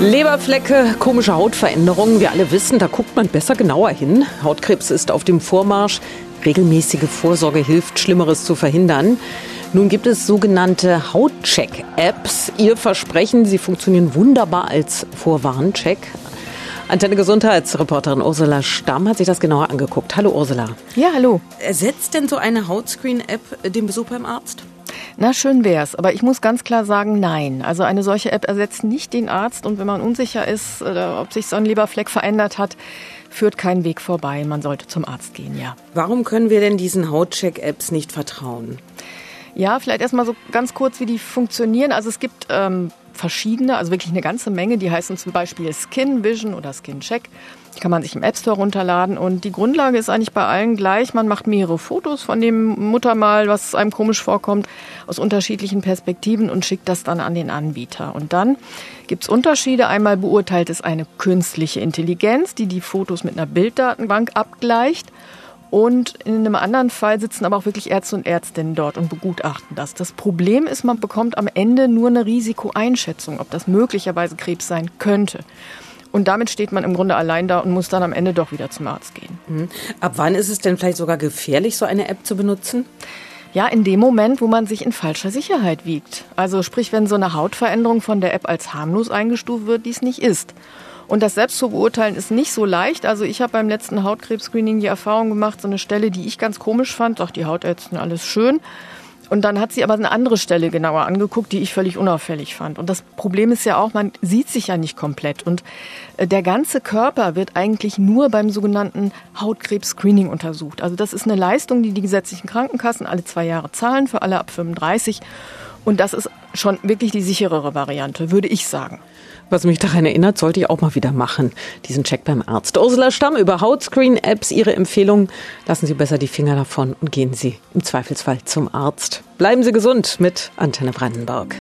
Leberflecke, komische Hautveränderungen. Wir alle wissen, da guckt man besser genauer hin. Hautkrebs ist auf dem Vormarsch. Regelmäßige Vorsorge hilft, Schlimmeres zu verhindern. Nun gibt es sogenannte Hautcheck-Apps. Ihr Versprechen, sie funktionieren wunderbar als Vorwarncheck. Antenne Gesundheitsreporterin Ursula Stamm hat sich das genauer angeguckt. Hallo Ursula. Ja, hallo. Ersetzt denn so eine Hautscreen-App den Besuch beim Arzt? Na, schön wär's. Aber ich muss ganz klar sagen, nein. Also eine solche App ersetzt nicht den Arzt. Und wenn man unsicher ist, ob sich so ein Leberfleck verändert hat, führt kein Weg vorbei. Man sollte zum Arzt gehen, ja. Warum können wir denn diesen Hautcheck-Apps nicht vertrauen? Ja, vielleicht erstmal so ganz kurz, wie die funktionieren. Also es gibt ähm, verschiedene, also wirklich eine ganze Menge. Die heißen zum Beispiel Skin Vision oder Skin Check. Die kann man sich im App Store runterladen. Und die Grundlage ist eigentlich bei allen gleich. Man macht mehrere Fotos von dem Muttermal, was einem komisch vorkommt, aus unterschiedlichen Perspektiven und schickt das dann an den Anbieter. Und dann gibt's Unterschiede. Einmal beurteilt es eine künstliche Intelligenz, die die Fotos mit einer Bilddatenbank abgleicht. Und in einem anderen Fall sitzen aber auch wirklich Ärzte und Ärztinnen dort und begutachten das. Das Problem ist, man bekommt am Ende nur eine Risikoeinschätzung, ob das möglicherweise Krebs sein könnte. Und damit steht man im Grunde allein da und muss dann am Ende doch wieder zum Arzt gehen. Mhm. Ab wann ist es denn vielleicht sogar gefährlich, so eine App zu benutzen? Ja, in dem Moment, wo man sich in falscher Sicherheit wiegt. Also sprich, wenn so eine Hautveränderung von der App als harmlos eingestuft wird, die es nicht ist. Und das selbst zu beurteilen ist nicht so leicht. Also ich habe beim letzten Hautkrebs-Screening die Erfahrung gemacht, so eine Stelle, die ich ganz komisch fand, auch die Hautärztin alles schön. Und dann hat sie aber eine andere Stelle genauer angeguckt, die ich völlig unauffällig fand. Und das Problem ist ja auch, man sieht sich ja nicht komplett. Und äh, der ganze Körper wird eigentlich nur beim sogenannten Hautkrebs-Screening untersucht. Also das ist eine Leistung, die die gesetzlichen Krankenkassen alle zwei Jahre zahlen, für alle ab 35. Und das ist schon wirklich die sicherere Variante, würde ich sagen. Was mich daran erinnert, sollte ich auch mal wieder machen, diesen Check beim Arzt. Ursula Stamm über Hautscreen-Apps, Ihre Empfehlung. Lassen Sie besser die Finger davon und gehen Sie im Zweifelsfall zum Arzt. Bleiben Sie gesund mit Antenne Brandenburg.